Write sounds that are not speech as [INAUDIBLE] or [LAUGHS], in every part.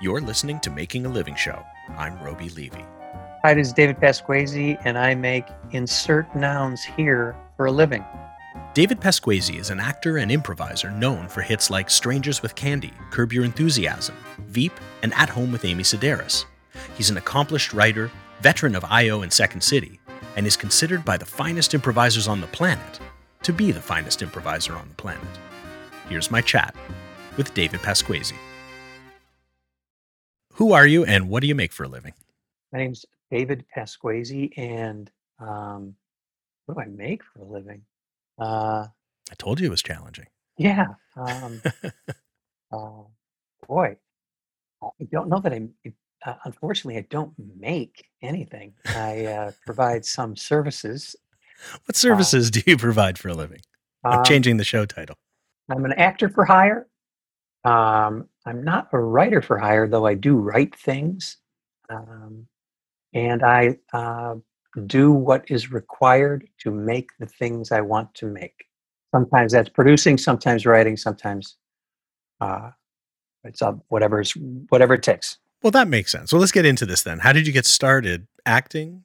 You're listening to Making a Living Show. I'm Roby Levy. Hi, this is David Pasquesi, and I make insert nouns here for a living. David Pasquesi is an actor and improviser known for hits like Strangers with Candy, Curb Your Enthusiasm, Veep, and At Home with Amy Sedaris. He's an accomplished writer, veteran of I.O. and Second City, and is considered by the finest improvisers on the planet to be the finest improviser on the planet. Here's my chat with David Pasquesi. Who are you and what do you make for a living? My name's David Pasquesi, and um, what do I make for a living? Uh, I told you it was challenging. yeah. Um, [LAUGHS] uh, boy, I don't know that I, uh, unfortunately, I don't make anything. I uh, provide [LAUGHS] some services. What services do you provide for a living? I'm Um, changing the show title. I'm an actor for hire. Um, I'm not a writer for hire, though I do write things. Um, and I uh, do what is required to make the things I want to make. Sometimes that's producing, sometimes writing, sometimes uh, it's uh, whatever's whatever it takes. Well, that makes sense. Well, let's get into this then. How did you get started acting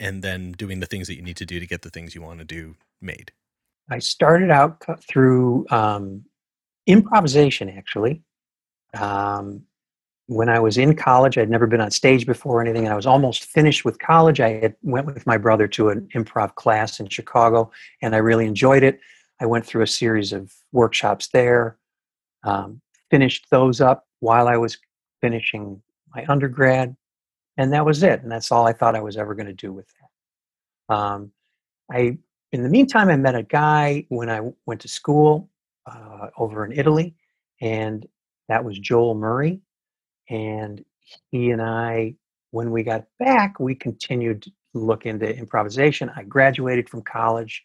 and then doing the things that you need to do to get the things you want to do made? I started out through um, improvisation, actually. Um, when I was in college, I'd never been on stage before or anything. And I was almost finished with college. I had went with my brother to an improv class in Chicago, and I really enjoyed it. I went through a series of workshops there, um, finished those up while I was finishing my undergrad, and that was it. And that's all I thought I was ever going to do with that. Um, I, in the meantime, I met a guy when I went to school uh, over in Italy, and that was Joel Murray and he and I, when we got back, we continued to look into improvisation. I graduated from college,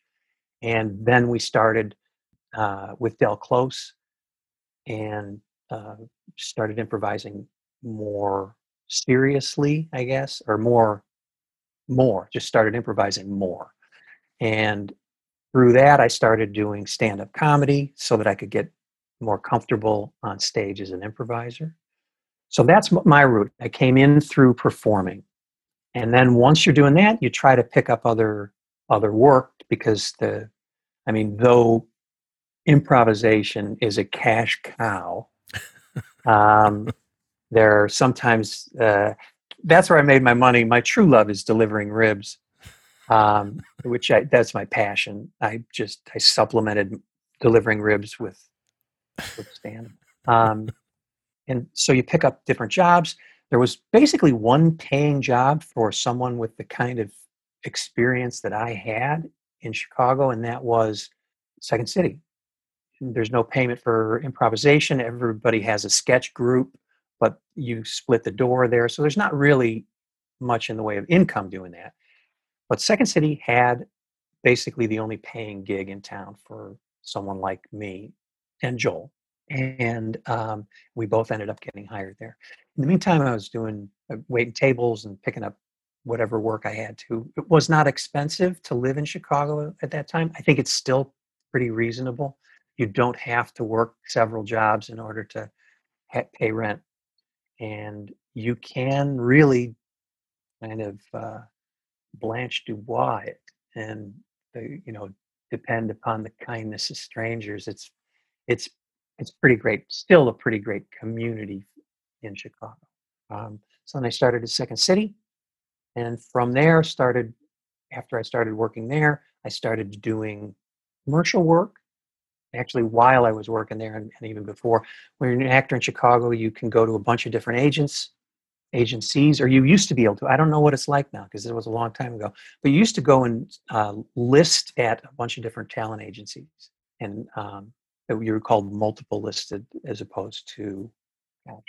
and then we started uh, with Del Close and uh, started improvising more seriously, I guess, or more, more. Just started improvising more, and through that, I started doing stand-up comedy so that I could get more comfortable on stage as an improviser. So that's my route. I came in through performing. And then once you're doing that, you try to pick up other other work because the I mean, though improvisation is a cash cow, um, there are sometimes uh, that's where I made my money. My true love is delivering ribs, um, which I, that's my passion. I just I supplemented delivering ribs with with stand. Um, and so you pick up different jobs. There was basically one paying job for someone with the kind of experience that i had in chicago and that was second city. There's no payment for improvisation. Everybody has a sketch group but you split the door there. So there's not really much in the way of income doing that but second city had basically the only paying gig in town for someone like me and joel and um, we both ended up getting hired there. In the meantime, I was doing uh, waiting tables and picking up whatever work I had to. It was not expensive to live in Chicago at that time. I think it's still pretty reasonable. You don't have to work several jobs in order to ha- pay rent, and you can really kind of uh, blanche Dubois it, and the, you know depend upon the kindness of strangers. It's it's it's pretty great. Still a pretty great community in Chicago. Um, so then I started at Second City, and from there started. After I started working there, I started doing commercial work. Actually, while I was working there, and, and even before, when you're an actor in Chicago, you can go to a bunch of different agents, agencies, or you used to be able to. I don't know what it's like now because it was a long time ago. But you used to go and uh, list at a bunch of different talent agencies, and um, you were called multiple listed as opposed to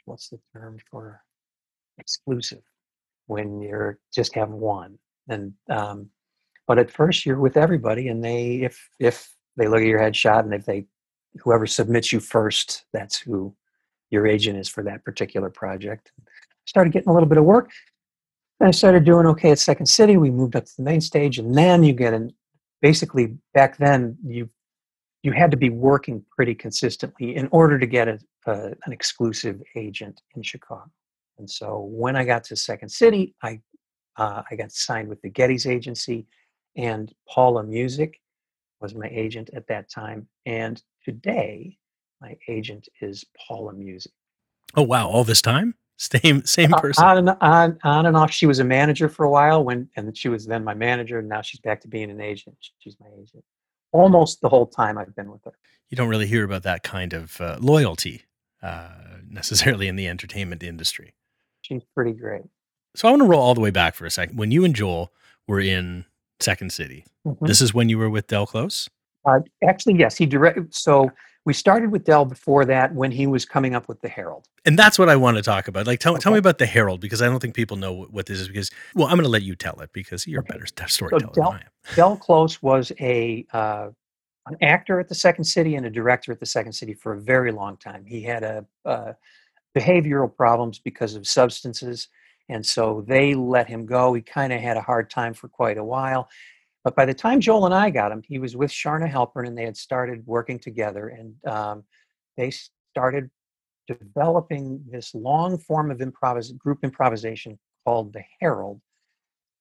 what's the term for exclusive when you're just have one and um, but at first you're with everybody and they if if they look at your headshot and if they whoever submits you first that's who your agent is for that particular project started getting a little bit of work and i started doing okay at second city we moved up to the main stage and then you get in basically back then you you had to be working pretty consistently in order to get a, a, an exclusive agent in Chicago. And so when I got to Second City, I uh, I got signed with the Geddes agency, and Paula Music was my agent at that time. And today, my agent is Paula Music. Oh wow! All this time, same same Uh, person. on, and, on, on and off. She was a manager for a while when, and she was then my manager. And now she's back to being an agent. She's my agent almost the whole time I've been with her. You don't really hear about that kind of uh, loyalty uh, necessarily in the entertainment industry. She's pretty great. So I want to roll all the way back for a second. When you and Joel were in Second City, Mhm. this is when you were with Del Close. Uh, actually, yes, he directed. So we started with Del before that when he was coming up with the Herald. And that's what I want to talk about. Like, tell, tell me about the Herald because I don't think people know what, what this is. Because, well, I'm going to let you tell it because you're Okay. a better st- storyteller Del- than I am. Del Close was a uh, an actor at the Second City and a director at the Second City for a very long time. He had a uh, behavioral problems because of substances, and so they let him go. He kind of had a hard time for quite a while. But by the time Joel and I got him, he was with Charna Halpern, and they had started working together, and um, they started developing this long form of improvis- group improvisation called the Herald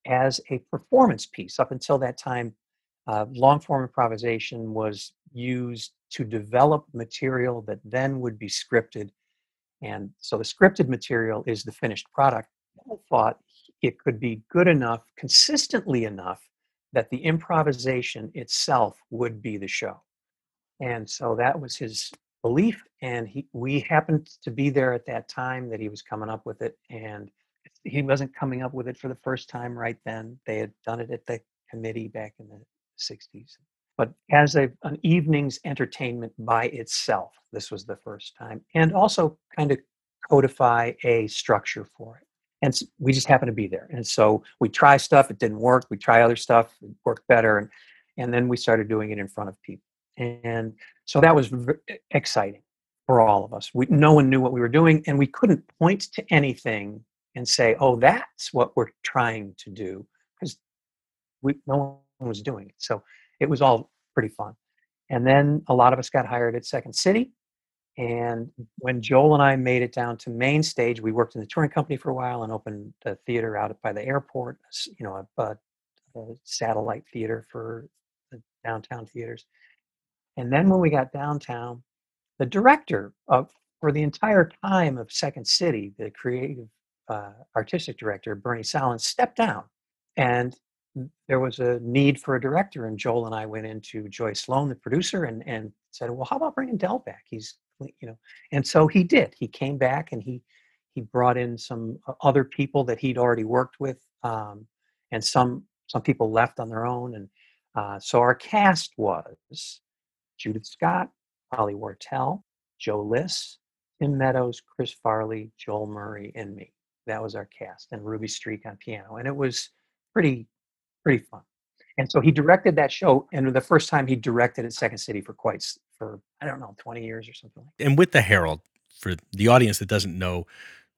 as a performance piece. Up until that time, uh, long form improvisation was used to develop material that then would be scripted. And so the scripted material is the finished product. I thought it could be good enough, consistently enough, that the improvisation itself would be the show. And so that was his belief. And he, we happened to be there at that time that he was coming up with it. And he wasn't coming up with it for the first time right then. They had done it at the committee back in the 60s. But as a, an evening's entertainment by itself, this was the first time. And also kind of codify a structure for it. And we just happened to be there. And so we try stuff, it didn't work. We try other stuff, it worked better. And, and then we started doing it in front of people. And so that was exciting for all of us. We, no one knew what we were doing, and we couldn't point to anything and say, "Oh, that's what we're trying to do," because we no one was doing it. So it was all pretty fun. And then a lot of us got hired at Second City. And when Joel and I made it down to main stage, we worked in the touring company for a while and opened a theater out by the airport. You know, a, a, a satellite theater for the downtown theaters. And then when we got downtown, the director of for the entire time of Second City, the creative uh, artistic director Bernie Sahlins stepped down, and there was a need for a director. And Joel and I went into Joyce Sloan, the producer, and and said, "Well, how about bringing Del back? He's you know." And so he did. He came back and he he brought in some other people that he'd already worked with, um, and some some people left on their own. And uh, so our cast was Judith Scott, Holly Wortell, Joe Liss, Tim Meadows, Chris Farley, Joel Murray, and me. That was our cast, and Ruby Streak on piano, and it was pretty pretty fun. And so he directed that show, and the first time he directed at Second City for quite for I don't know twenty years or something like. that. And with the Herald, for the audience that doesn't know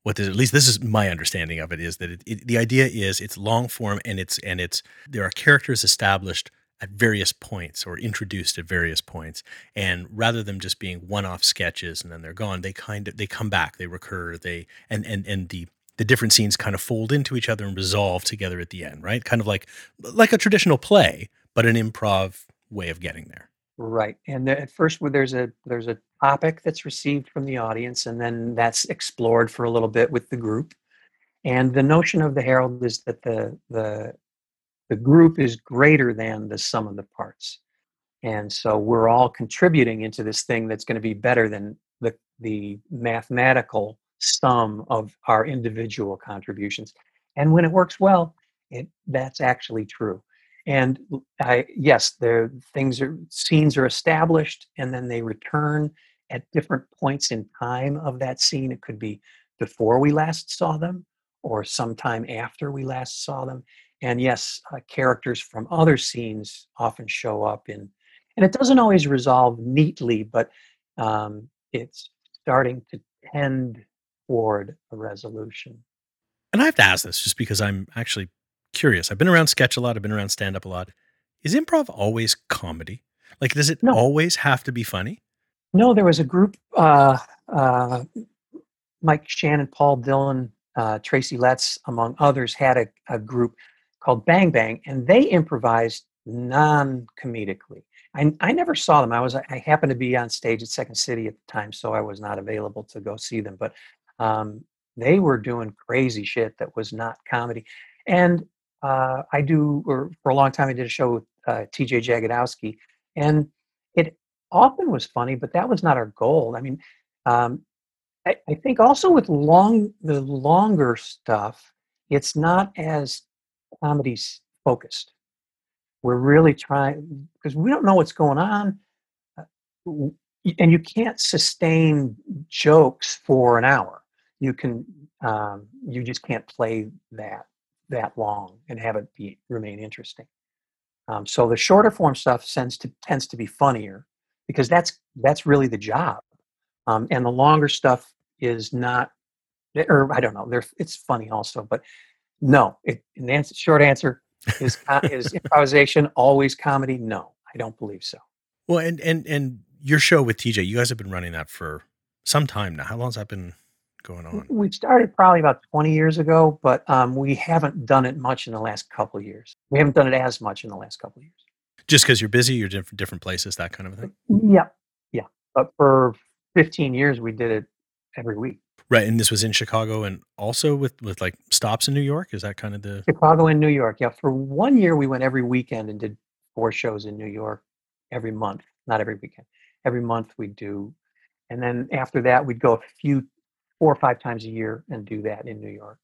what this, at least this is my understanding of it, is that it, it, the idea is it's long form and it's and it's there are characters established at various points or introduced at various points, and rather than just being one-off sketches and then they're gone, they kind of they come back, they recur, they and and and the the different scenes kind of fold into each other and resolve together at the end, right? Kind of like like a traditional play, but an improv way of getting there. Right, and at first, there's a there's a topic that's received from the audience, and then that's explored for a little bit with the group. And the notion of the Herald is that the the the group is greater than the sum of the parts, and so we're all contributing into this thing that's going to be better than the the mathematical sum of our individual contributions. And when it works well, it that's actually true. And I, yes, there things are scenes are established, and then they return at different points in time of that scene. It could be before we last saw them, or sometime after we last saw them. And yes, uh, characters from other scenes often show up in, and it doesn't always resolve neatly, but um, it's starting to tend toward a resolution. And I have to ask this just because I'm actually curious. I've been around sketch a lot, I've been around stand up a lot. Is improv always comedy? Like, does it No. always have to be funny? No, there was a group, uh, uh, Mike Shannon, Paul Dillon, uh, Tracy Letts, among others, had a, a group called Bang Bang, and they improvised non-comedically. I, I never saw them. I was I happened to be on stage at Second City at the time, so I was not available to go see them. But um, they were doing crazy shit that was not comedy. And uh, I do, or for a long time, I did a show with uh, T.J. Jagodowski, and it often was funny, but that was not our goal. I mean, um, I, I think also with long the longer stuff, it's not as comedy focused. We're really trying because we don't know what's going on, uh, and you can't sustain jokes for an hour. You can, um, you just can't play that that long and have it be remain interesting. Um, so the shorter form stuff tends to tends to be funnier because that's that's really the job, um, and the longer stuff is not, or I don't know. There, it's funny also, but no. It, an answer, short answer is is [LAUGHS] improvisation always comedy? No, I don't believe so. Well, and and and your show with TJ, you guys have been running that for some time now. How long has that been going on? We started probably about 20 years ago, but um, we haven't done it much in the last couple of years. We haven't done it as much in the last couple of years. Just because you're busy, you're different different places, that kind of thing. Yeah, yeah. But for 15 years, we did it every week. Right, and this was in Chicago, and also with with like stops in New York. Is that kind of the Chicago and New York? Yeah. For one year, we went every weekend and did four shows in New York every month. Not every weekend. Every month we do, and then after that, we'd go a few four or five times a year and do that in New York,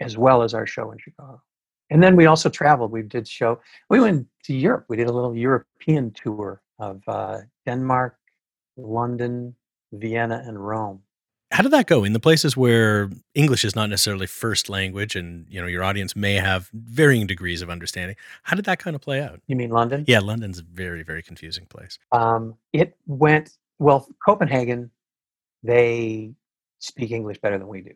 as well as our show in Chicago. And then we also traveled. We did show. We went to Europe. We did a little European tour of uh, Denmark, London, Vienna, and Rome. How did that go in the places where English is not necessarily first language, and you know your audience may have varying degrees of understanding? How did that kind of play out? You mean London? Yeah, London's a very very confusing place. Um, it went well. Copenhagen, they speak English better than we do.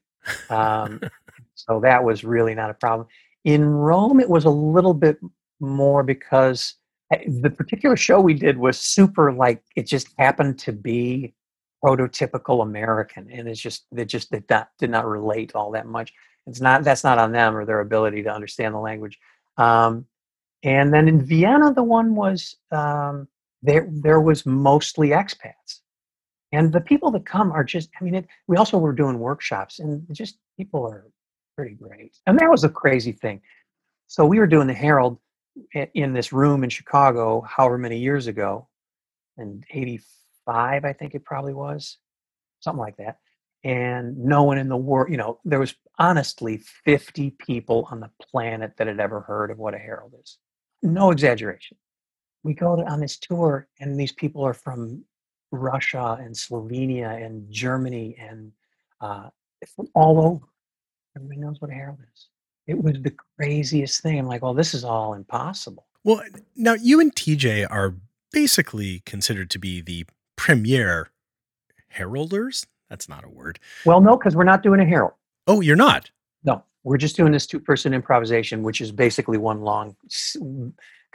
Um, [LAUGHS] so that was really not a problem. In Rome, it was a little bit more because eh, the particular show we did was super like it just happened to be prototypical American, and it's just it just did not did not relate all that much. It's not that's not on them or their ability to understand the language. Um, and then in Vienna, the one was um, there. There was mostly expats, and the people that come are just i mean it, we also were doing workshops and just people are pretty great. And that was a crazy thing. So we were doing the herald in this room in chicago however many years ago. In 85 i think it probably was. Something like that. And no one in the world you know there was honestly 50 people on the planet that had ever heard of what a herald is. No exaggeration. We go on this tour and these people are from Russia and Slovenia and Germany and uh, from all over. Everybody knows what a herald is. It was the craziest thing. I'm like, well, this is all impossible. Well, now you and TJ are basically considered to be the premier heralders. That's not a word. Well, no, because we're not doing a herald. Oh, you're not? No, we're just doing this two person improvisation, which is basically one long,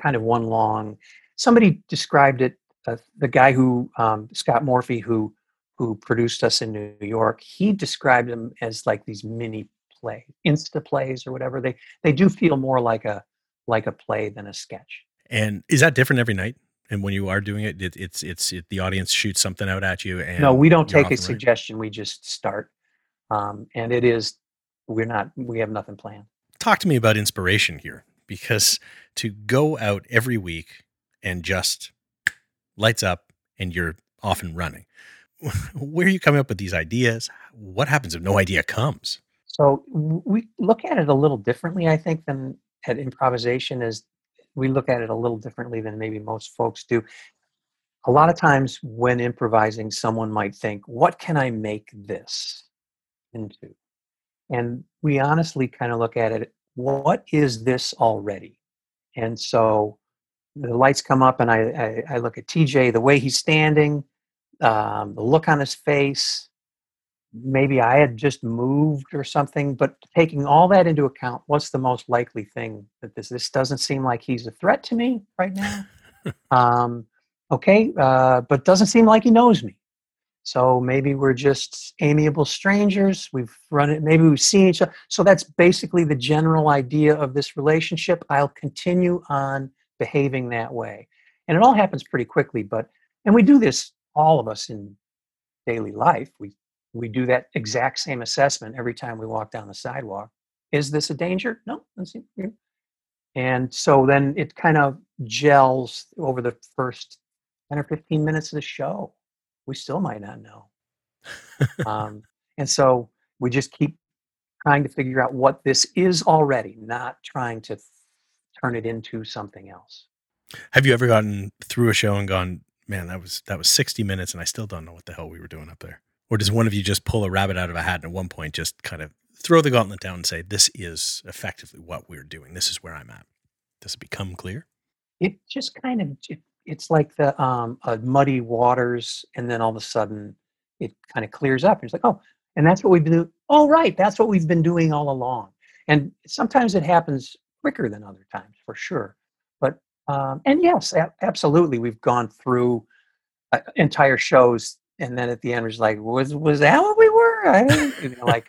kind of one long. Somebody described it uh, the guy who um, Scott Morfee, who who produced us in New York, he described them as like these mini play, insta plays or whatever. They they do feel more like a like a play than a sketch. And is that different every night? And when you are doing it, it it's it's it, the audience shoots something out at you. And no, we don't take a suggestion. We just start, um, and it is we're not we have nothing planned. Talk to me about inspiration here, because to go out every week and just lights up, and you're off and running. [LAUGHS] Where are you coming up with these ideas? What happens if no idea comes? So we look at it a little differently, I think, than at improvisation. Is we look at it a little differently than maybe most folks do. A lot of times when improvising, someone might think, "What can I make this into?" And we honestly kind of look at it, "What is this already?" And so the lights come up and I, I, I look at TJ, the way he's standing, um, the look on his face. Maybe I had just moved or something, but taking all that into account, what's the most likely thing that this this doesn't seem like he's a threat to me right now? [LAUGHS] um, okay, uh, but doesn't seem like he knows me. So maybe we're just amiable strangers. We've run it, maybe we've seen each other. So that's basically the general idea of this relationship. I'll continue on behaving that way. And it all happens pretty quickly, but, and we do this, all of us in daily life. We, we do that exact same assessment every time we walk down the sidewalk. Is this a danger? No. And so then it kind of gels over the first 10 or 15 minutes of the show we still might not know. um, and so we just keep trying to figure out what this is already, not trying to turn it into something else. Have you ever gotten through a show and gone, man, that was that was 60 minutes and I still don't know what the hell we were doing up there? Or does one of you just pull a rabbit out of a hat and at one point just kind of throw the gauntlet down and say, this is effectively what we're doing. This is where I'm at. Does it become clear? It just kind of it it's like the um, uh, muddy waters, and then all of a sudden it kind of clears up. And it's like, oh, and that's what we've been doing. Oh, right, that's what we've been doing all along. And sometimes it happens quicker than other times, for sure. But um, and yes, a- absolutely, we've gone through uh, entire shows, and then at the end, was like, was was that what we were? I, you know, like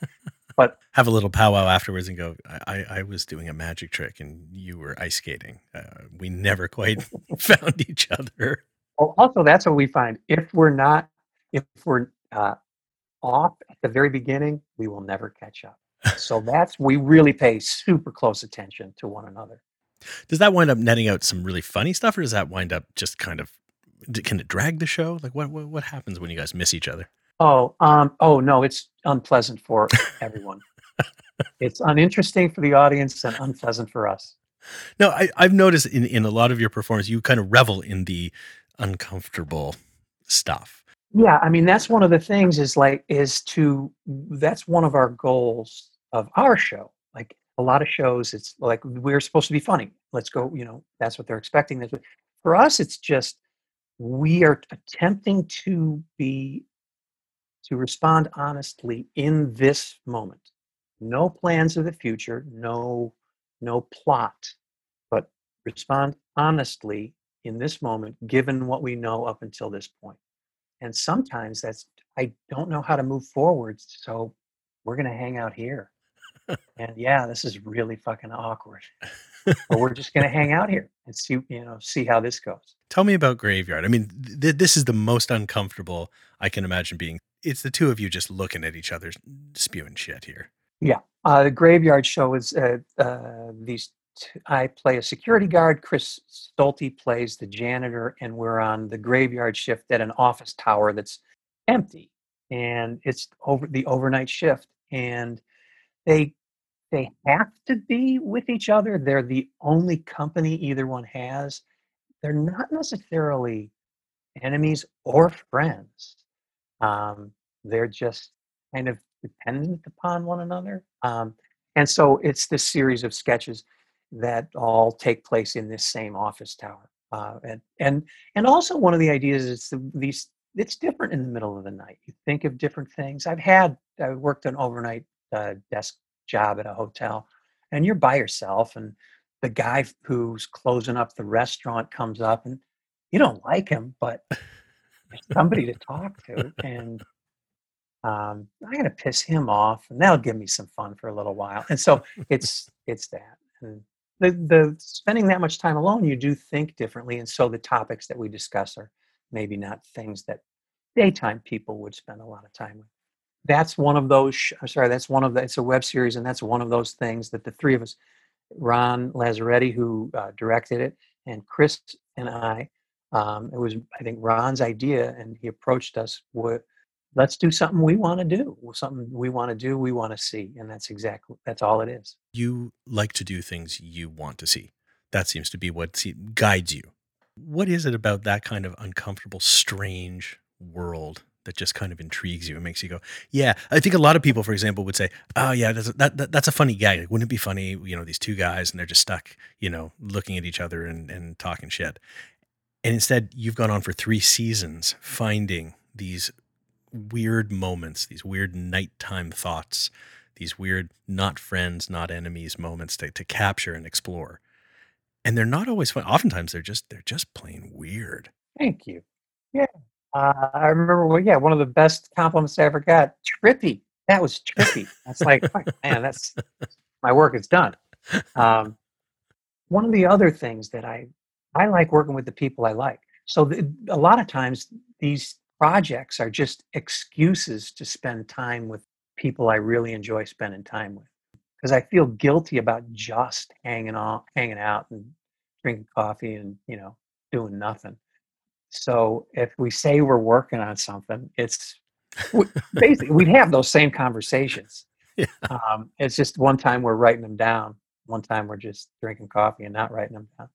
but [LAUGHS] have a little powwow afterwards and go, I, I was doing a magic trick and you were ice skating. Uh, we never quite [LAUGHS] found each other. Well, also, that's what we find. If we're not, if we're uh, off at the very beginning, we will never catch up. So that's, we really pay super close attention to one another. Does that wind up netting out some really funny stuff or does that wind up just kind of, can it drag the show? Like what, what, what happens when you guys miss each other? Oh, um, oh no, it's unpleasant for everyone. it's uninteresting for the audience and unpleasant for us. No, I, I've noticed in, in a lot of your performance, you kind of revel in the uncomfortable stuff. Yeah, I mean that's one of the things is like is to that's one of our goals of our show. Like a lot of shows, it's like we're supposed to be funny. Let's go, you know, that's what they're expecting. For us, it's just we are attempting to be to respond honestly in this moment. No plans of the future, no no plot, but respond honestly in this moment given what we know up until this point. And sometimes that's I don't know how to move forward, so we're going to hang out here. and yeah, this is really fucking awkward. but we're just going to hang out here and see, you know, see how this goes. Tell me about Graveyard. I mean, th- this is the most uncomfortable I can imagine being it's the two of you just looking at each other spewing shit here. Yeah. Uh, the Graveyard Show is uh, uh, these. I play a security guard. Chris Stolte plays the janitor, and we're on the graveyard shift at an office tower that's empty, and it's over the overnight shift. And they they have to be with each other. They're the only company either one has. They're not necessarily enemies or friends. Um, they're just kind of dependent upon one another. Um, and so it's this series of sketches that all take place in this same office tower. Uh, and and and also one of the ideas is the, these it's different in the middle of the night. You think of different things. I've had I worked an overnight uh, desk job at a hotel, and you're by yourself, and the guy who's closing up the restaurant comes up, and you don't like him, but somebody to talk to, and um, I'm to piss him off, and that'll give me some fun for a little while. And so it's it's that. And the the spending that much time alone, you do think differently, and so the topics that we discuss are maybe not things that daytime people would spend a lot of time with. That's one of those. I'm sorry, that's one of the. It's a web series, and that's one of those things that the three of us, Ron Lazzeretti, who uh, directed it, and Chris and I, um, it was I think Ron's idea, and he approached us with, "Let's do something we want to do, something we want to do, we want to see," and that's exactly that's all it is. You like to do things you want to see. That seems to be what guides you. What is it about that kind of uncomfortable, strange world that just kind of intrigues you and makes you go, yeah. I think a lot of people, for example, would say, oh yeah, that's a, that, that, that's a funny gag. Like, wouldn't it be funny, you know, these two guys and they're just stuck, you know, looking at each other and, and talking shit. And instead, you've gone on for three seasons finding these weird moments, these weird nighttime thoughts, these weird not friends, not enemies moments to, to capture and explore. And they're not always fun. Oftentimes they're just they're just plain weird. Thank you. Yeah. Uh, I remember, well, yeah, one of the best compliments I ever got. Trippy. That was trippy. That's like, man, that's my work is done. Um, one of the other things that I I like working with the people I like. So a lot of times these projects are just excuses to spend time with people I really enjoy spending time with because I feel guilty about just hanging on, hanging out and drinking coffee and you know doing nothing. So if we say we're working on something, it's basically we'd have those same conversations. [LAUGHS] Yeah. Um, it's just one time we're writing them down, one time we're just drinking coffee and not writing them down.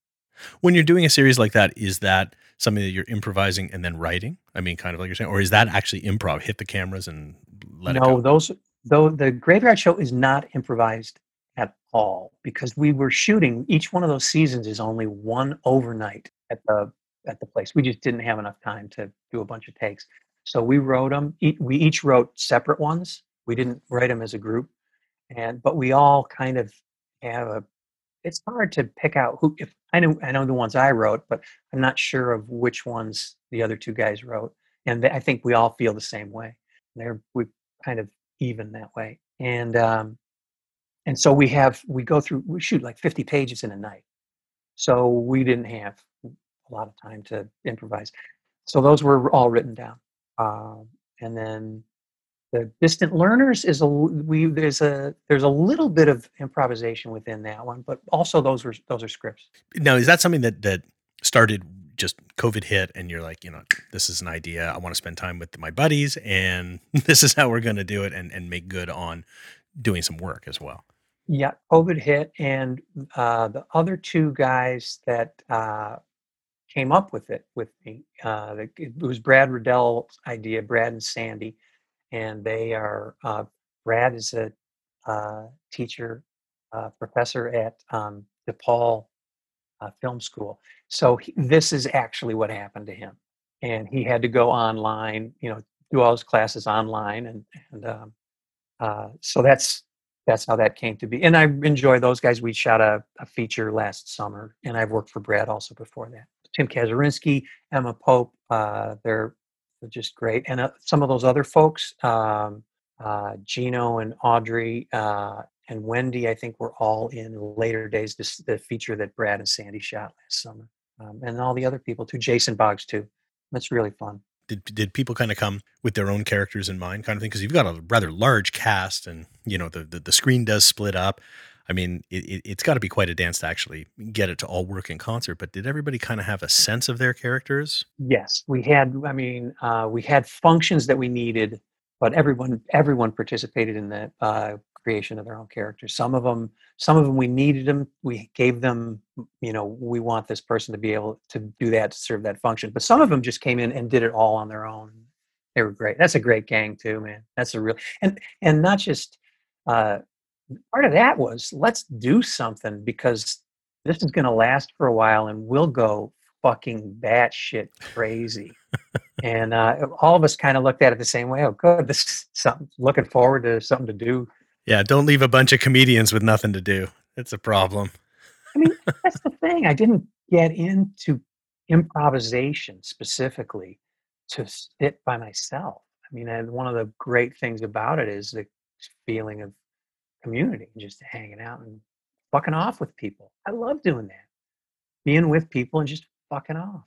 When you're doing a series like that, is that something that you're improvising and then writing? I mean, kind of like you're saying, or is that actually improv? Hit the cameras and let no, it go. No, those though the graveyard show is not improvised at all because we were shooting each one of those seasons is only one overnight at the at the place we just didn't have enough time to do a bunch of takes so we wrote them we each wrote separate ones we didn't write them as a group and but we all kind of have a it's hard to pick out who if i know i know the ones i wrote but i'm not sure of which ones the other two guys wrote and i think we all feel the same way. They're we kind of even that way and um and so we have we go through we shoot like 50 pages in a night. So we didn't have a lot of time to improvise. So those were all written down um, and then the distant learners is a we there's a there's a little bit of improvisation within that one but also those were those are scripts. Now is that something that that started just covid hit and you're like you know this is an idea i want to spend time with my buddies and [LAUGHS] this is how we're going to do it and and make good on doing some work as well? Yeah, COVID hit, and uh, the other two guys that uh, came up with it with me, uh, it was Brad Riddell's idea, Brad and Sandy, and they are uh, Brad is a uh, teacher, uh, professor at um, DePaul Film School. So he, this is actually what happened to him, and he had to go online, you know, do all his classes online, and and um, so that's that's how that came to be. And I enjoy those guys. We shot a, a feature last summer, and I've worked for Brad also before that. Tim Kazurinsky, Emma Pope, uh, they're just great. And uh, some of those other folks, um, uh, Gino and Audrey uh, and Wendy, I think were all in later days, this, the feature that Brad and Sandy shot last summer. Um, and all the other people too, Jason Boggs too. That's really fun did did people kind of come with their own characters in mind kind of thing because you've got a rather large cast and you know the the, the screen does split up i mean it, has got to be quite a dance to actually get it to all work in concert but did everybody kind of have a sense of their characters yes we had i mean uh, we had functions that we needed but everyone everyone participated in the uh, creation of their own characters. Some of them, some of them we needed them. We gave them, you know, we want this person to be able to do that to serve that function. But some of them just came in and did it all on their own. They were great. That's a great gang too, man. That's a real and and not just uh, part of that was let's do something because this is going to last for a while and we'll go fucking batshit crazy. and uh, all of us kind of looked at it the same way. Oh, good. This is something. Looking forward to something to do yeah, don't leave a bunch of comedians with nothing to do. It's a problem. I mean, that's the thing. I didn't get into improvisation specifically to sit by myself. I mean, and one of the great things about it is the feeling of community, and just hanging out and fucking off with people. I love doing that. Being with people and just fucking off.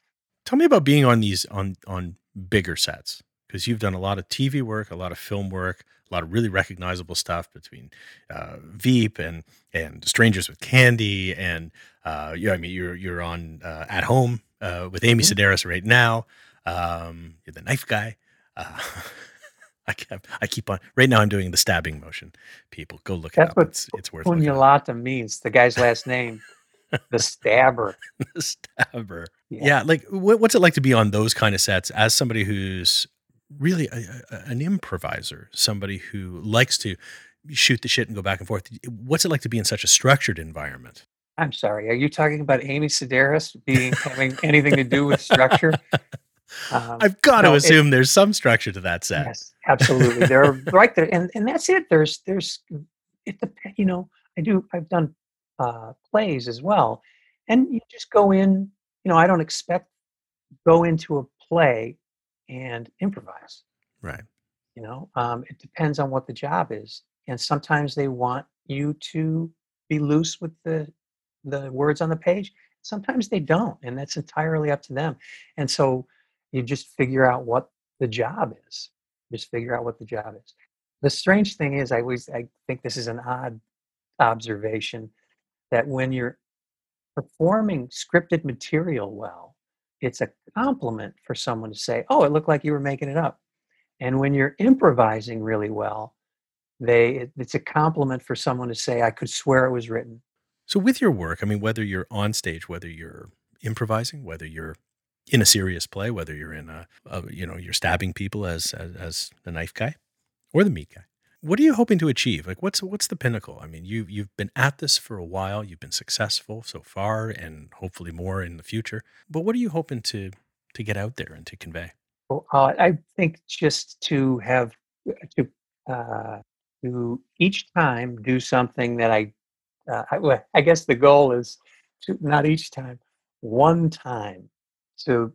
Tell me about being on these on on bigger sets because you've done a lot of TV work, a lot of film work, a lot of really recognizable stuff between uh, Veep and and Strangers with Candy, and uh, yeah, I mean you're you're on uh, at home uh, with Amy mm-hmm. Sedaris right now. Um, you're the knife guy. [LAUGHS] I keep, I keep on. Right now, I'm doing the stabbing motion. People, go look That's it up. What it's, it's worth. Pugnalata means the guy's last name, [LAUGHS] the stabber. [LAUGHS] the stabber. Yeah. yeah. Like, what, what's it like to be on those kind of sets as somebody who's really a, a, an improviser, somebody who likes to shoot the shit and go back and forth. What's it like to be in such a structured environment? I'm sorry. Are you talking about Amy Sedaris being having anything to do with structure? [LAUGHS] Um, I've got no, to assume it, there's some structure to that set. Yes, absolutely. They're right there, and and that's it. There's there's it. You know, I do. I've done uh, plays as well, and you just go in. You know, I don't expect go into a play and improvise. Right. You know, um, it depends on what the job is, and sometimes they want you to be loose with the the words on the page. Sometimes they don't, and that's entirely up to them. And so you just figure out what the job is. Just figure out what the job is. The strange thing is, I always I think this is an odd observation that when you're performing scripted material well, it's a compliment for someone to say, "Oh, it looked like you were making it up." And when you're improvising really well, they it, it's a compliment for someone to say, "I could swear it was written." So with your work, I mean, whether you're on stage, whether you're improvising, whether you're in a serious play, whether you're in a, a you know, you're stabbing people as, as as the knife guy or the meat guy. What are you hoping to achieve? Like, what's what's the pinnacle? I mean, you you've been at this for a while. You've been successful so far, and hopefully more in the future. But what are you hoping to to get out there and to convey? Well, uh, I think just to have to uh, to each time do something that I, uh, I, I guess the goal is to not each time, one time to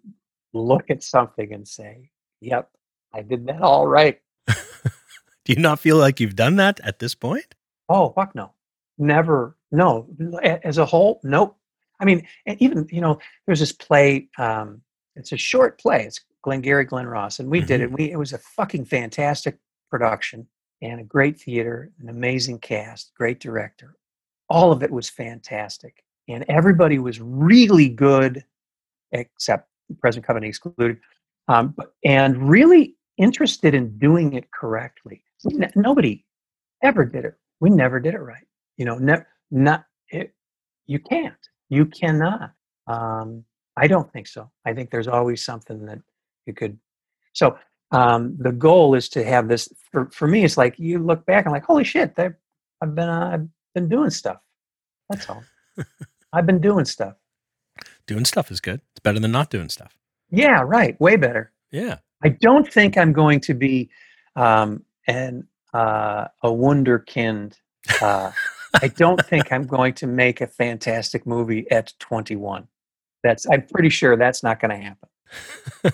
look at something and say, "Yep, I did that all right." [LAUGHS] Do you not feel like you've done that at this point? Oh, fuck no. Never. No. As a whole, nope. I mean, even, you know, there's this play, um, it's a short play. It's Glengarry Glen Ross, and we mm-hmm. did it. We, it was a fucking fantastic production and a great theater, an amazing cast, great director. All of it was fantastic. And everybody was really good, except President Company excluded, um, and really interested in doing it correctly nobody ever did it. We never did it right. You know, never, not it, you can't. You cannot. Um, I don't think so. I think there's always something that you could. So um, the goal is to have this. For, for me, it's like you look back and like, holy shit, I've been uh, I've been doing stuff. That's all. I've been doing stuff. Doing stuff is good. It's better than not doing stuff. Yeah, right. Way better. Yeah. I don't think I'm going to be um, and uh, a wunderkind. Uh, I don't [LAUGHS] think I'm going to make a fantastic movie at 21. That's I'm pretty sure that's not going to happen. [LAUGHS]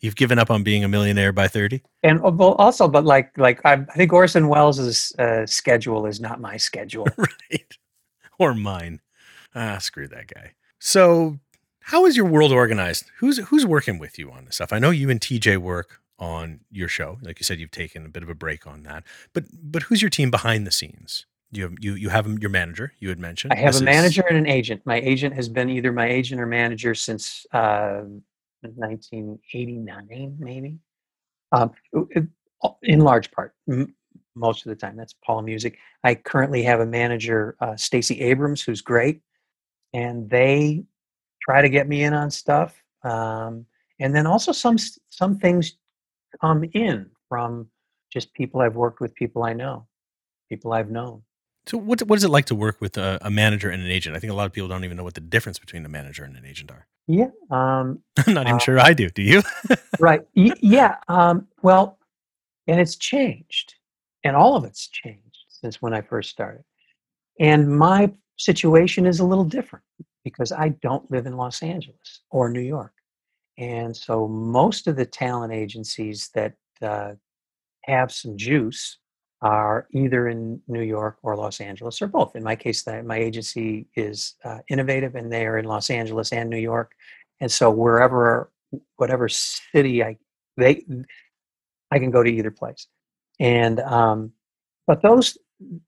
You've given up on being a millionaire by 30? And uh, well, also, but like, like I, I think Orson Welles' uh, schedule is not my schedule. [LAUGHS] right. Or mine. Ah, screw that guy. So, how is your world organized? Who's who's working with you on this stuff? I know you and TJ work on your show. Like you said, you've taken a bit of a break on that. But but who's your team behind the scenes? You have you you have your manager. You had mentioned. I have this a manager is... and an agent. My agent has been either my agent or manager since uh, 1989, maybe. Um, in large part, m- most of the time. That's Paul Music. I currently have a manager, uh, Stacey Abrams, who's great, and they try to get me in on stuff. Um, and then also some some things come in from just people I've worked with, people I know, people I've known. So, what what is it like to work with a, a, manager and an agent? I think a lot of people don't even know what the difference between a manager and an agent are. Yeah, um, [LAUGHS] I'm not even uh, sure I do. Do you? right? Y- [LAUGHS] yeah. Um, well, and it's changed, and all of it's changed since when I first started. And my situation is a little different because I don't live in Los Angeles or New York. And so most of the talent agencies that uh, have some juice are either in New York or Los Angeles or both. In my case, my agency is uh, innovative and they are in Los Angeles and New York. And so wherever, whatever city I, they, I can go to either place. And, um, but those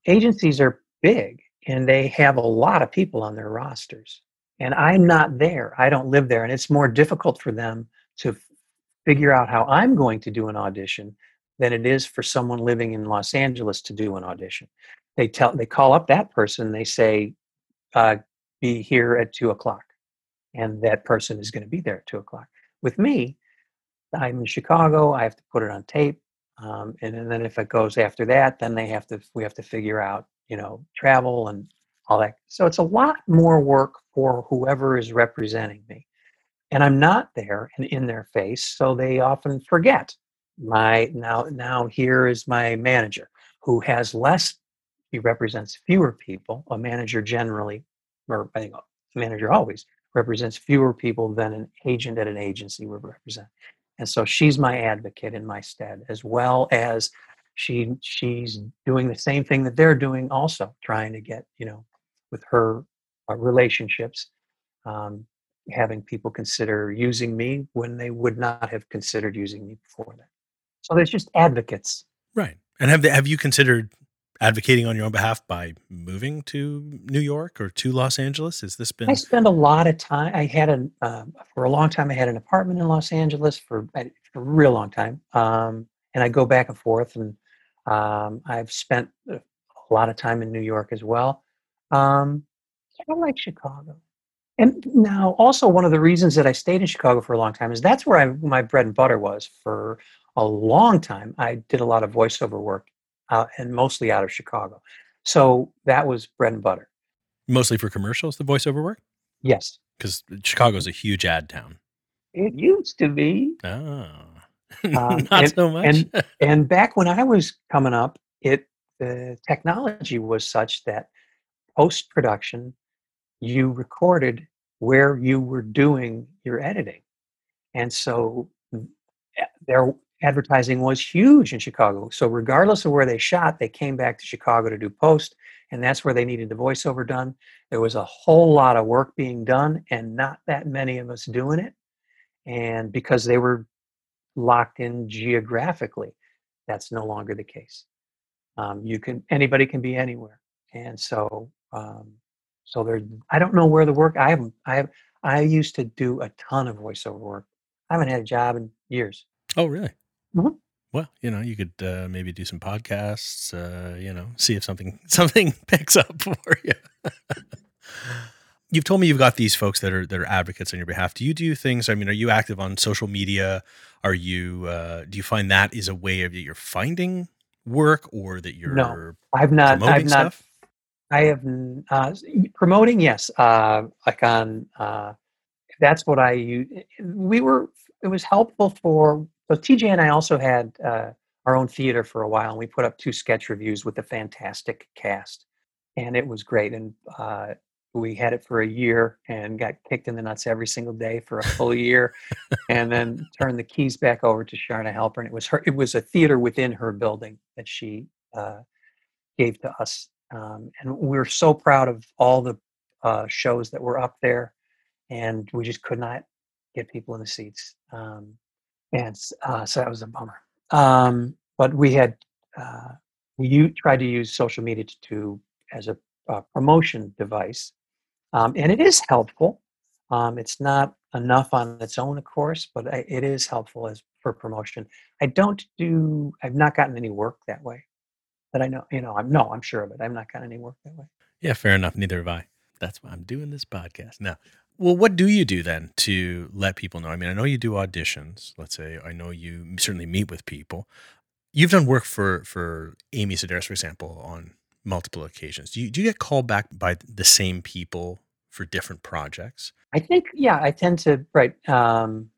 agencies are big and they have a lot of people on their rosters and i'm not there i don't live there and it's more difficult for them to figure out how i'm going to do an audition than it is for someone living in los angeles to do an audition. They tell they call up that person they say uh, be here at two o'clock and that person is going to be there at two o'clock. With me i'm in chicago i have to put it on tape um, and, and then if it goes after that then they have to we have to figure out you know travel and all that. So it's a lot more work for whoever is representing me. And I'm not there and in their face, so they often forget. My now now here is my manager who has less he represents fewer people. A manager generally, or I think a manager always represents fewer people than an agent at an agency would represent. and so she's my advocate in my stead, as well as she she's doing the same thing that they're doing, also trying to get you know with her uh, relationships, um, having people consider using me when they would not have considered using me before that. So there's just advocates, right? And have they, have you considered advocating on your own behalf by moving to New York or to Los Angeles? Has this been? I spend a lot of time. I had a uh, for a long time. I had an apartment in Los Angeles for, for a real long time, um, and I go back and forth. And um, I've spent a lot of time in New York as well. Um, I like Chicago. And now, also one of the reasons that I stayed in Chicago for a long time is that's where I, my bread and butter was for a long time. I did a lot of voiceover work uh, and mostly out of Chicago. So that was bread and butter. Mostly for commercials, the voiceover work? Yes. Because Chicago's a huge ad town. It used to be. Oh. [LAUGHS] Um, Not and, so much. and [LAUGHS] and back when I was coming up, it the technology was such that post production, you recorded where you were doing your editing, and so eh, their advertising was huge in Chicago. So regardless of where they shot, they came back to Chicago to do post, and that's where they needed the voiceover done. There was a whole lot of work being done, and not that many of us doing it. And because they were locked in geographically. That's no longer the case. Um, you can anybody can be anywhere, and so um, so there. I don't know where the work. I have I have I used to do a ton of voiceover work. I haven't had a job in years. Oh, really? Mhm. Well, you know, you could uh, maybe do some podcasts. Uh, you know, see if something [LAUGHS] something [LAUGHS] picks up [LAUGHS] for you. You've told me you've got these folks that are that are advocates on your behalf. Do you do things? I mean, are you active on social media? Are you? Uh, do you find that is a way of that you're finding work, or that you're No, I've not. promoting I've not. stuff? I have uh, promoting. Yes, uh, like on. Uh, that's what I use. We were. It was helpful for. So TJ and I also had uh, our own theater for a while, and we put up two sketch reviews with a fantastic cast, and it was great. And uh, we had it for a year and got kicked in the nuts every single day for a full year, and then [LAUGHS] turned the keys back over to Charna Halpern. And it was her. It was a theater within her building that she uh, gave to us. Um, and we're so proud of all the uh, shows that were up there, and we just could not get people in the seats. Um, and uh, so that was a bummer. Um, but we had uh, we u- tried to use social media to, to as a uh, promotion device, um, and it is helpful. Um, it's not enough on its own, of course, but I, it is helpful as for promotion. I don't do. I've not gotten any work that way that I know. You know, I'm no, I'm sure of it. I've not gotten any work that way. Yeah, fair enough. Neither have I. That's why I'm doing this podcast now. Well, what do you do then to let people know? I mean, I know you do auditions. Let's say I know you certainly meet with people. You've done work for for Amy Sedaris, for example, on multiple occasions. Do you do you get called back by the same people for different projects? I think, yeah, I tend to right. Um,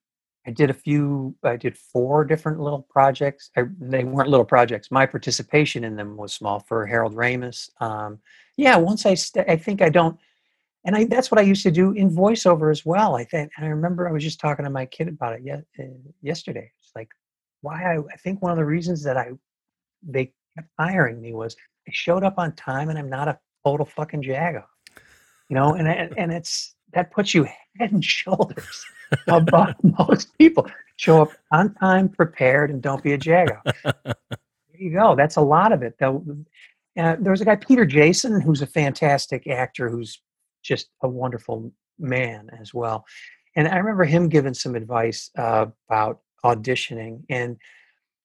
I did a few. I did four different little projects. I, they weren't little projects. My participation in them was small for Harold Ramis. Um, yeah, once I, st- I think I don't, and I that's what I used to do in voiceover as well. I think, and I remember I was just talking to my kid about it yet uh, yesterday. It's like why I, I think one of the reasons that I they kept hiring me was I showed up on time and I'm not a total fucking jago you know? And and it's that puts you head and shoulders [LAUGHS] above most people. Show up on time prepared and don't be a jago [LAUGHS] there you go. That's a lot of it though. Uh, there was a guy peter jason who's a fantastic actor who's just a wonderful man as well. And i remember him giving some advice uh, about auditioning. And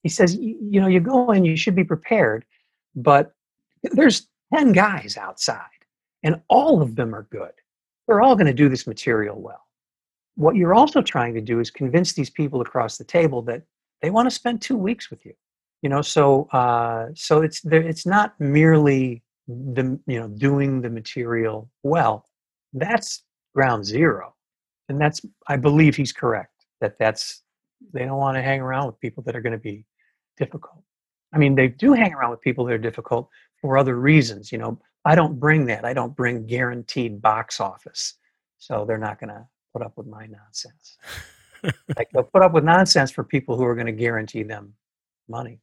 he says you know you go in you should be prepared but there's 10 guys outside and all of them are good. They're all going to do this material well. What you're also trying to do is convince these people across the table that they want to spend two weeks with you. You know, so uh, so it's there. It's not merely the you know doing the material well. That's ground zero, and that's I believe he's correct that that's they don't want to hang around with people that are going to be difficult. I mean, they do hang around with people that are difficult for other reasons. You know, I don't bring that. I don't bring guaranteed box office. So they're not going to put up with my nonsense. like they'll put up with nonsense for people who are going to guarantee them money.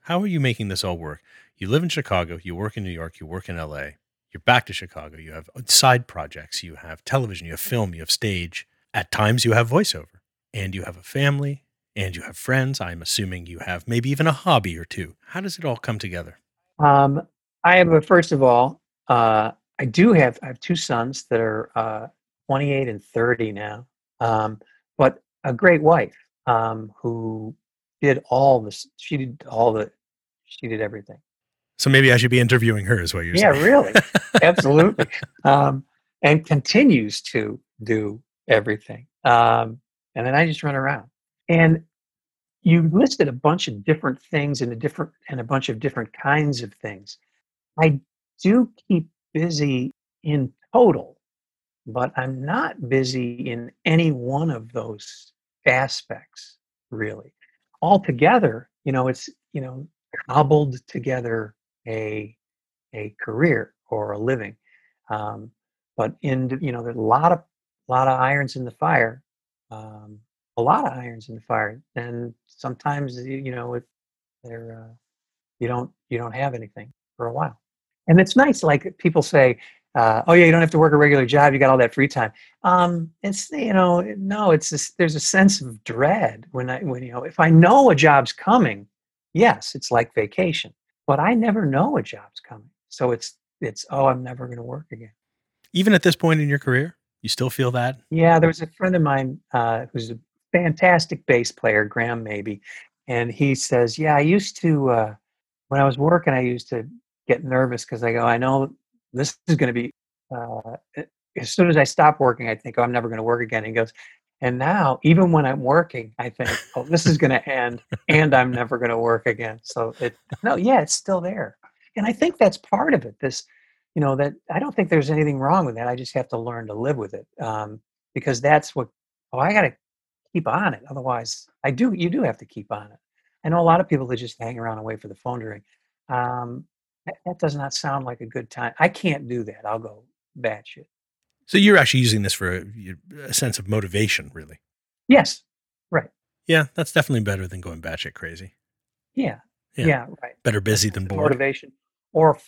How are you making this all work? You live in Chicago, you work in New York, you work in LA, you're back to Chicago, you have side projects, you have television, you have film, you have stage. At times you have voiceover, and you have a family, and you have friends. I'm assuming you have maybe even a hobby or two. How does it all come together? Um, I have a first of all, uh, I do have I have two sons that are uh, 28 and 30 now, um, but a great wife um, who did all this. She did all the. She did everything. So maybe I should be interviewing her, is what you're yeah, saying. Yeah, really, [LAUGHS] absolutely, um, and continues to do everything. Um, and then I just run around. And you listed a bunch of different things and a different and a bunch of different kinds of things. I do keep busy in total, but I'm not busy in any one of those aspects really. Altogether, you know, it's you know cobbled together a a career or a living. Um, but in you know, there's a lot of a lot of irons in the fire. Um, a lot of irons in the fire, and sometimes you know if they're uh, you don't you don't have anything for a while, and it's nice. Like people say, uh, "Oh yeah, you don't have to work a regular job. You got all that free time." Um, it's you know no, it's just, there's a sense of dread when I when you know if I know a job's coming, yes, it's like vacation, but I never know a job's coming, so it's it's oh I'm never going to work again. Even at this point in your career, you still feel that? Yeah, there was a friend of mine uh, who's a fantastic bass player, Graham maybe, and he says, "Yeah, I used to uh, when I was working, I used to get nervous because I go, I know this is going to be uh, as soon as I stop working, I think, oh, I'm never going to work again." he goes, and now, even when I'm working, I think, oh, this is going to end, and I'm [LAUGHS] never going to work again. So it, no, yeah, it's still there, and I think that's part of it. This, you know, that I don't think there's anything wrong with that. I just have to learn to live with it um, because that's what. Oh, I got to keep on it. Otherwise, I do. You do have to keep on it. I know a lot of people that just hang around and wait for the phone to ring. Um, that, that, does not sound like a good time. I can't do that. I'll go batshit. So you're actually using this for a, a sense of motivation, really? Yes. Right. Yeah, that's definitely better than going batshit crazy. Yeah. Yeah. yeah right. Better busy than bored. Motivation or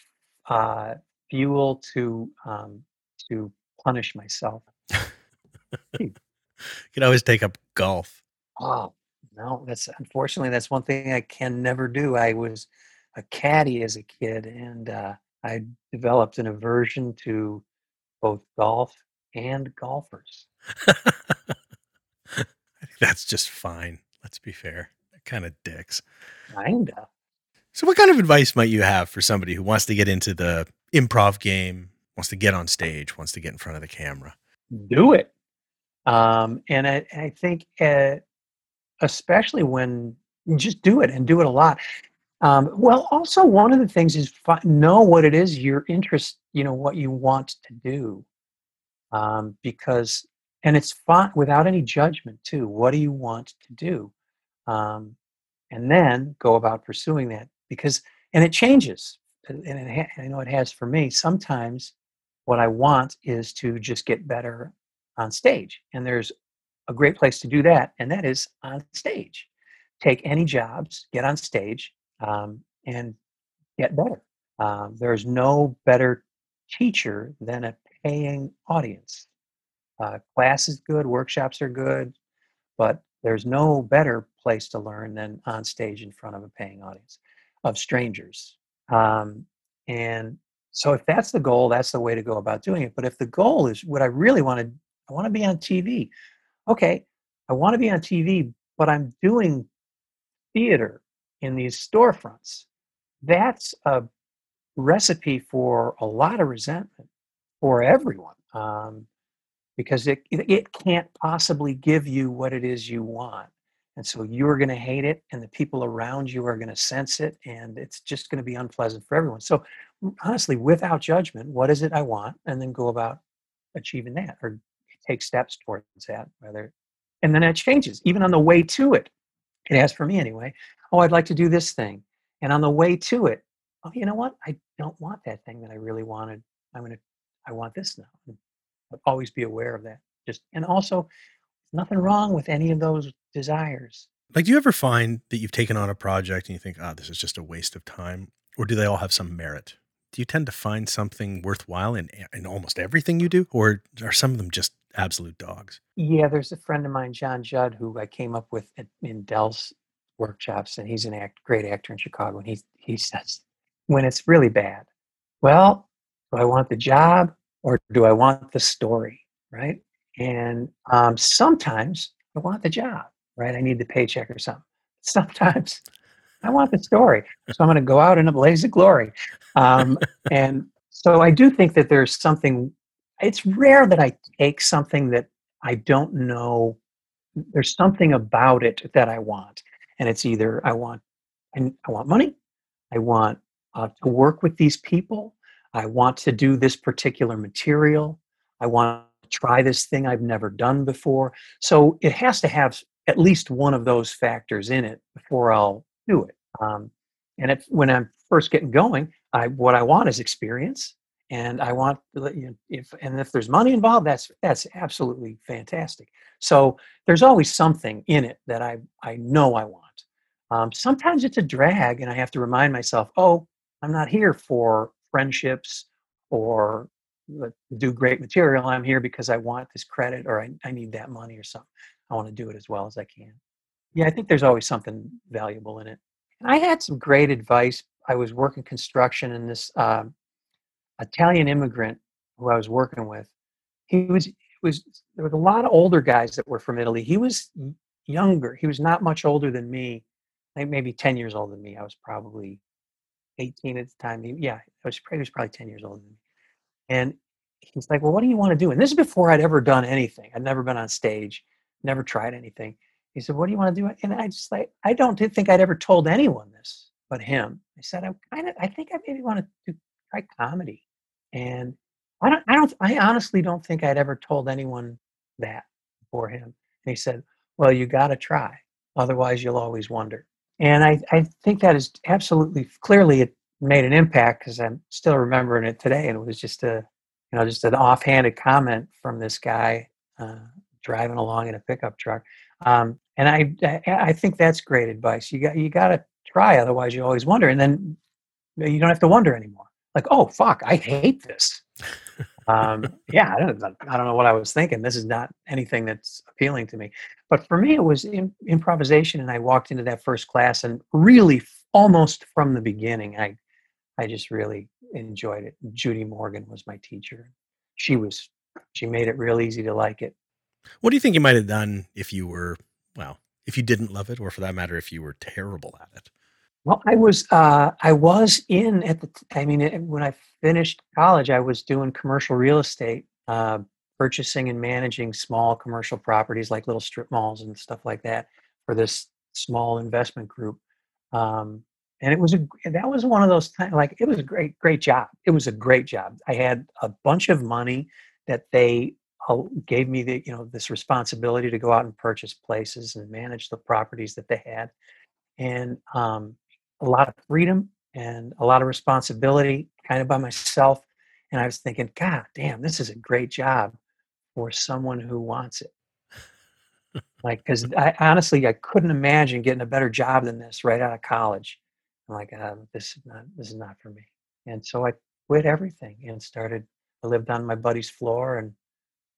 uh, fuel to um, to punish myself. [LAUGHS] You can always take up golf. Oh no, that's unfortunately that's one thing I can never do. I was a caddy as a kid, and uh, I developed an aversion to both golf and golfers. I [LAUGHS] think that's just fine. Let's be fair. They're kind of dicks. Kinda. So, what kind of advice might you have for somebody who wants to get into the improv game, wants to get on stage, wants to get in front of the camera? Do it. Um, and I, I think, uh, especially when just do it and do it a lot. Um, well, also one of the things is fi- know what it is your interest, you know, what you want to do, um, because and it's fun without any judgment too. What do you want to do, um, and then go about pursuing that because and it changes, and it ha- I know it has for me. Sometimes what I want is to just get better on stage. And there's a great place to do that, and that is on stage. Take any jobs, get on stage, um, and get better. Um, there's no better teacher than a paying audience. Uh, class is good, workshops are good, but there's no better place to learn than on stage in front of a paying audience of strangers. Um, and so, if that's the goal, that's the way to go about doing it. But if the goal is what I really want to I want to be on TV. Okay, I want to be on TV, but I'm doing theater in these storefronts. That's a recipe for a lot of resentment for everyone um, because it, it can't possibly give you what it is you want. And so you're going to hate it, and the people around you are going to sense it, and it's just going to be unpleasant for everyone. So, honestly, without judgment, what is it I want? And then go about achieving that or take steps towards that whether and then that changes even on the way to it it has for me anyway oh i'd like to do this thing and on the way to it oh you know what i don't want that thing that i really wanted i'm going to i want this now always be aware of that just and also nothing wrong with any of those desires. Like, do you ever find that you've taken on a project and you think, ah, oh, this is just a waste of time? Or do they all have some merit? Do you tend to find something worthwhile in, in almost everything you do? Or are some of them just absolute dogs? Yeah, there's a friend of mine, John Judd, who I came up with in Del's workshops, and he's an act, great actor in Chicago. And he, he says, when it's really bad, well, do I want the job or do I want the story? Right. And um, sometimes I want the job, right? I need the paycheck or something. [LAUGHS] Sometimes I want the story. So I'm going to go out in a blaze of glory. Um, and so I do think that there's something, it's rare that I take something that I don't know. There's something about it that I want. And it's either I want, I, I want money, I want uh, to work with these people, I want to do this particular material, I want to try this thing I've never done before. So it has to have at least one of those factors in it before I'll do it. Um, and if, when I'm first getting going, I what I want is experience, and I want you know, if and if there's money involved, that's that's absolutely fantastic. So there's always something in it that I I know I want. Um, sometimes it's a drag, and I have to remind myself, oh, I'm not here for friendships or do great material. I'm here because I want this credit or I, I need that money or something. I want to do it as well as I can. Yeah, I think there's always something valuable in it. I had some great advice. I was working construction, and this uh, Italian immigrant who I was working with, he was was there was a lot of older guys that were from Italy. He was younger. He was not much older than me, like maybe ten years older than me. I was probably eighteen at the time. He, yeah, I was, he was probably ten years older than me. And he's like, "Well, what do you want to do?" And this is before I'd ever done anything. I'd never been on stage, never tried anything. He said, "What do you want to do?" And I just like, I don't think I'd ever told anyone this but him. I said, "I kind of, I think I maybe want to try comedy." And I don't, I don't, I honestly don't think I'd ever told anyone that before him. And he said, "Well, you got to try, otherwise you'll always wonder." And I, I think that is absolutely clearly it made an impact because I'm still remembering it today. And it was just a, you know, just an offhanded comment from this guy uh, driving along in a pickup truck. Um, and I, I think that's great advice. You got you got to try, otherwise you always wonder, and then you don't have to wonder anymore. Like, oh fuck, I hate this. um, yeah, I don't, I don't know what I was thinking. This is not anything that's appealing to me. But for me, it was in, improvisation, and I walked into that first class, and really, almost from the beginning, I, I just really enjoyed it. Judy Morgan was my teacher. She was, she made it real easy to like it. What do you think you might have done if you were, well, if you didn't love it, or for that matter, if you were terrible at it? Well, I was uh, I was in at the. I mean, when I finished college, I was doing commercial real estate, uh, purchasing and managing small commercial properties like little strip malls and stuff like that for this small investment group. Um, and it was a that was one of those times like it was a great great job. It was a great job. I had a bunch of money that they gave me the you know this responsibility to go out and purchase places and manage the properties that they had and um, a lot of freedom and a lot of responsibility kind of by myself and i was thinking god damn this is a great job for someone who wants it like because [LAUGHS] i honestly i couldn't imagine getting a better job than this right out of college i'm like uh, this is not this is not for me and so i quit everything and started i lived on my buddy's floor and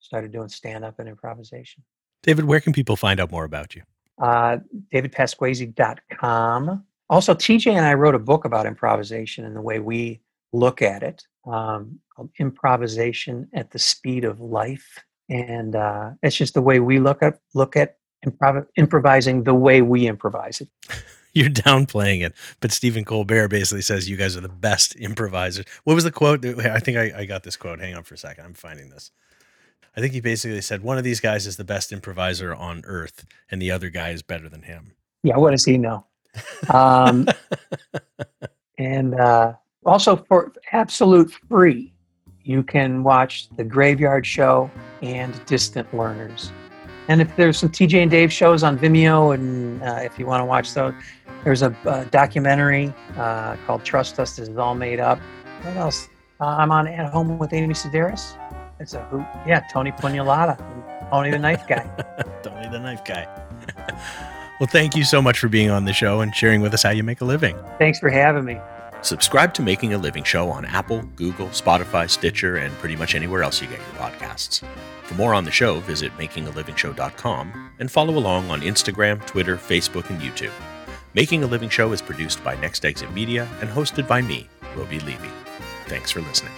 started doing stand up and improvisation. David, where can people find out more about you? Uh, DavidPasquesi.com. Also, TJ and I wrote a book about improvisation and the way we look at it um, improvisation at the speed of life. And uh, it's just the way we look at look at improv- improvising the way we improvise it. [LAUGHS] You're downplaying it, but Stephen Colbert basically says you guys are the best improvisers. What was the quote? I think I, I got this quote. Hang on for a second. I'm finding this. I think he basically said one of these guys is the best improviser on earth, and the other guy is better than him. Yeah, what does he know? Um, and uh, also for absolute free, you can watch The Graveyard Show and Distant Learners. And if there's some TJ and Dave shows on Vimeo, and uh, if you want to watch those, there's a, a documentary uh, called Trust Us, This Is All Made Up. What else? Uh, I'm on At Home with Amy Sedaris. It's a hoot. Yeah, Tony Pugnalata, Tony the Knife Guy. [LAUGHS] Tony the knife guy. [LAUGHS] well, thank you so much for being on the show and sharing with us how you make a living. Thanks for having me. Subscribe to Making a Living Show on Apple, Google, Spotify, Stitcher, and pretty much anywhere else you get your podcasts. For more on the show, visit makingalivingshow.com and follow along on Instagram, Twitter, Facebook, and YouTube. Making a Living Show is produced by Next Exit Media and hosted by me, Roby Levy. Thanks for listening.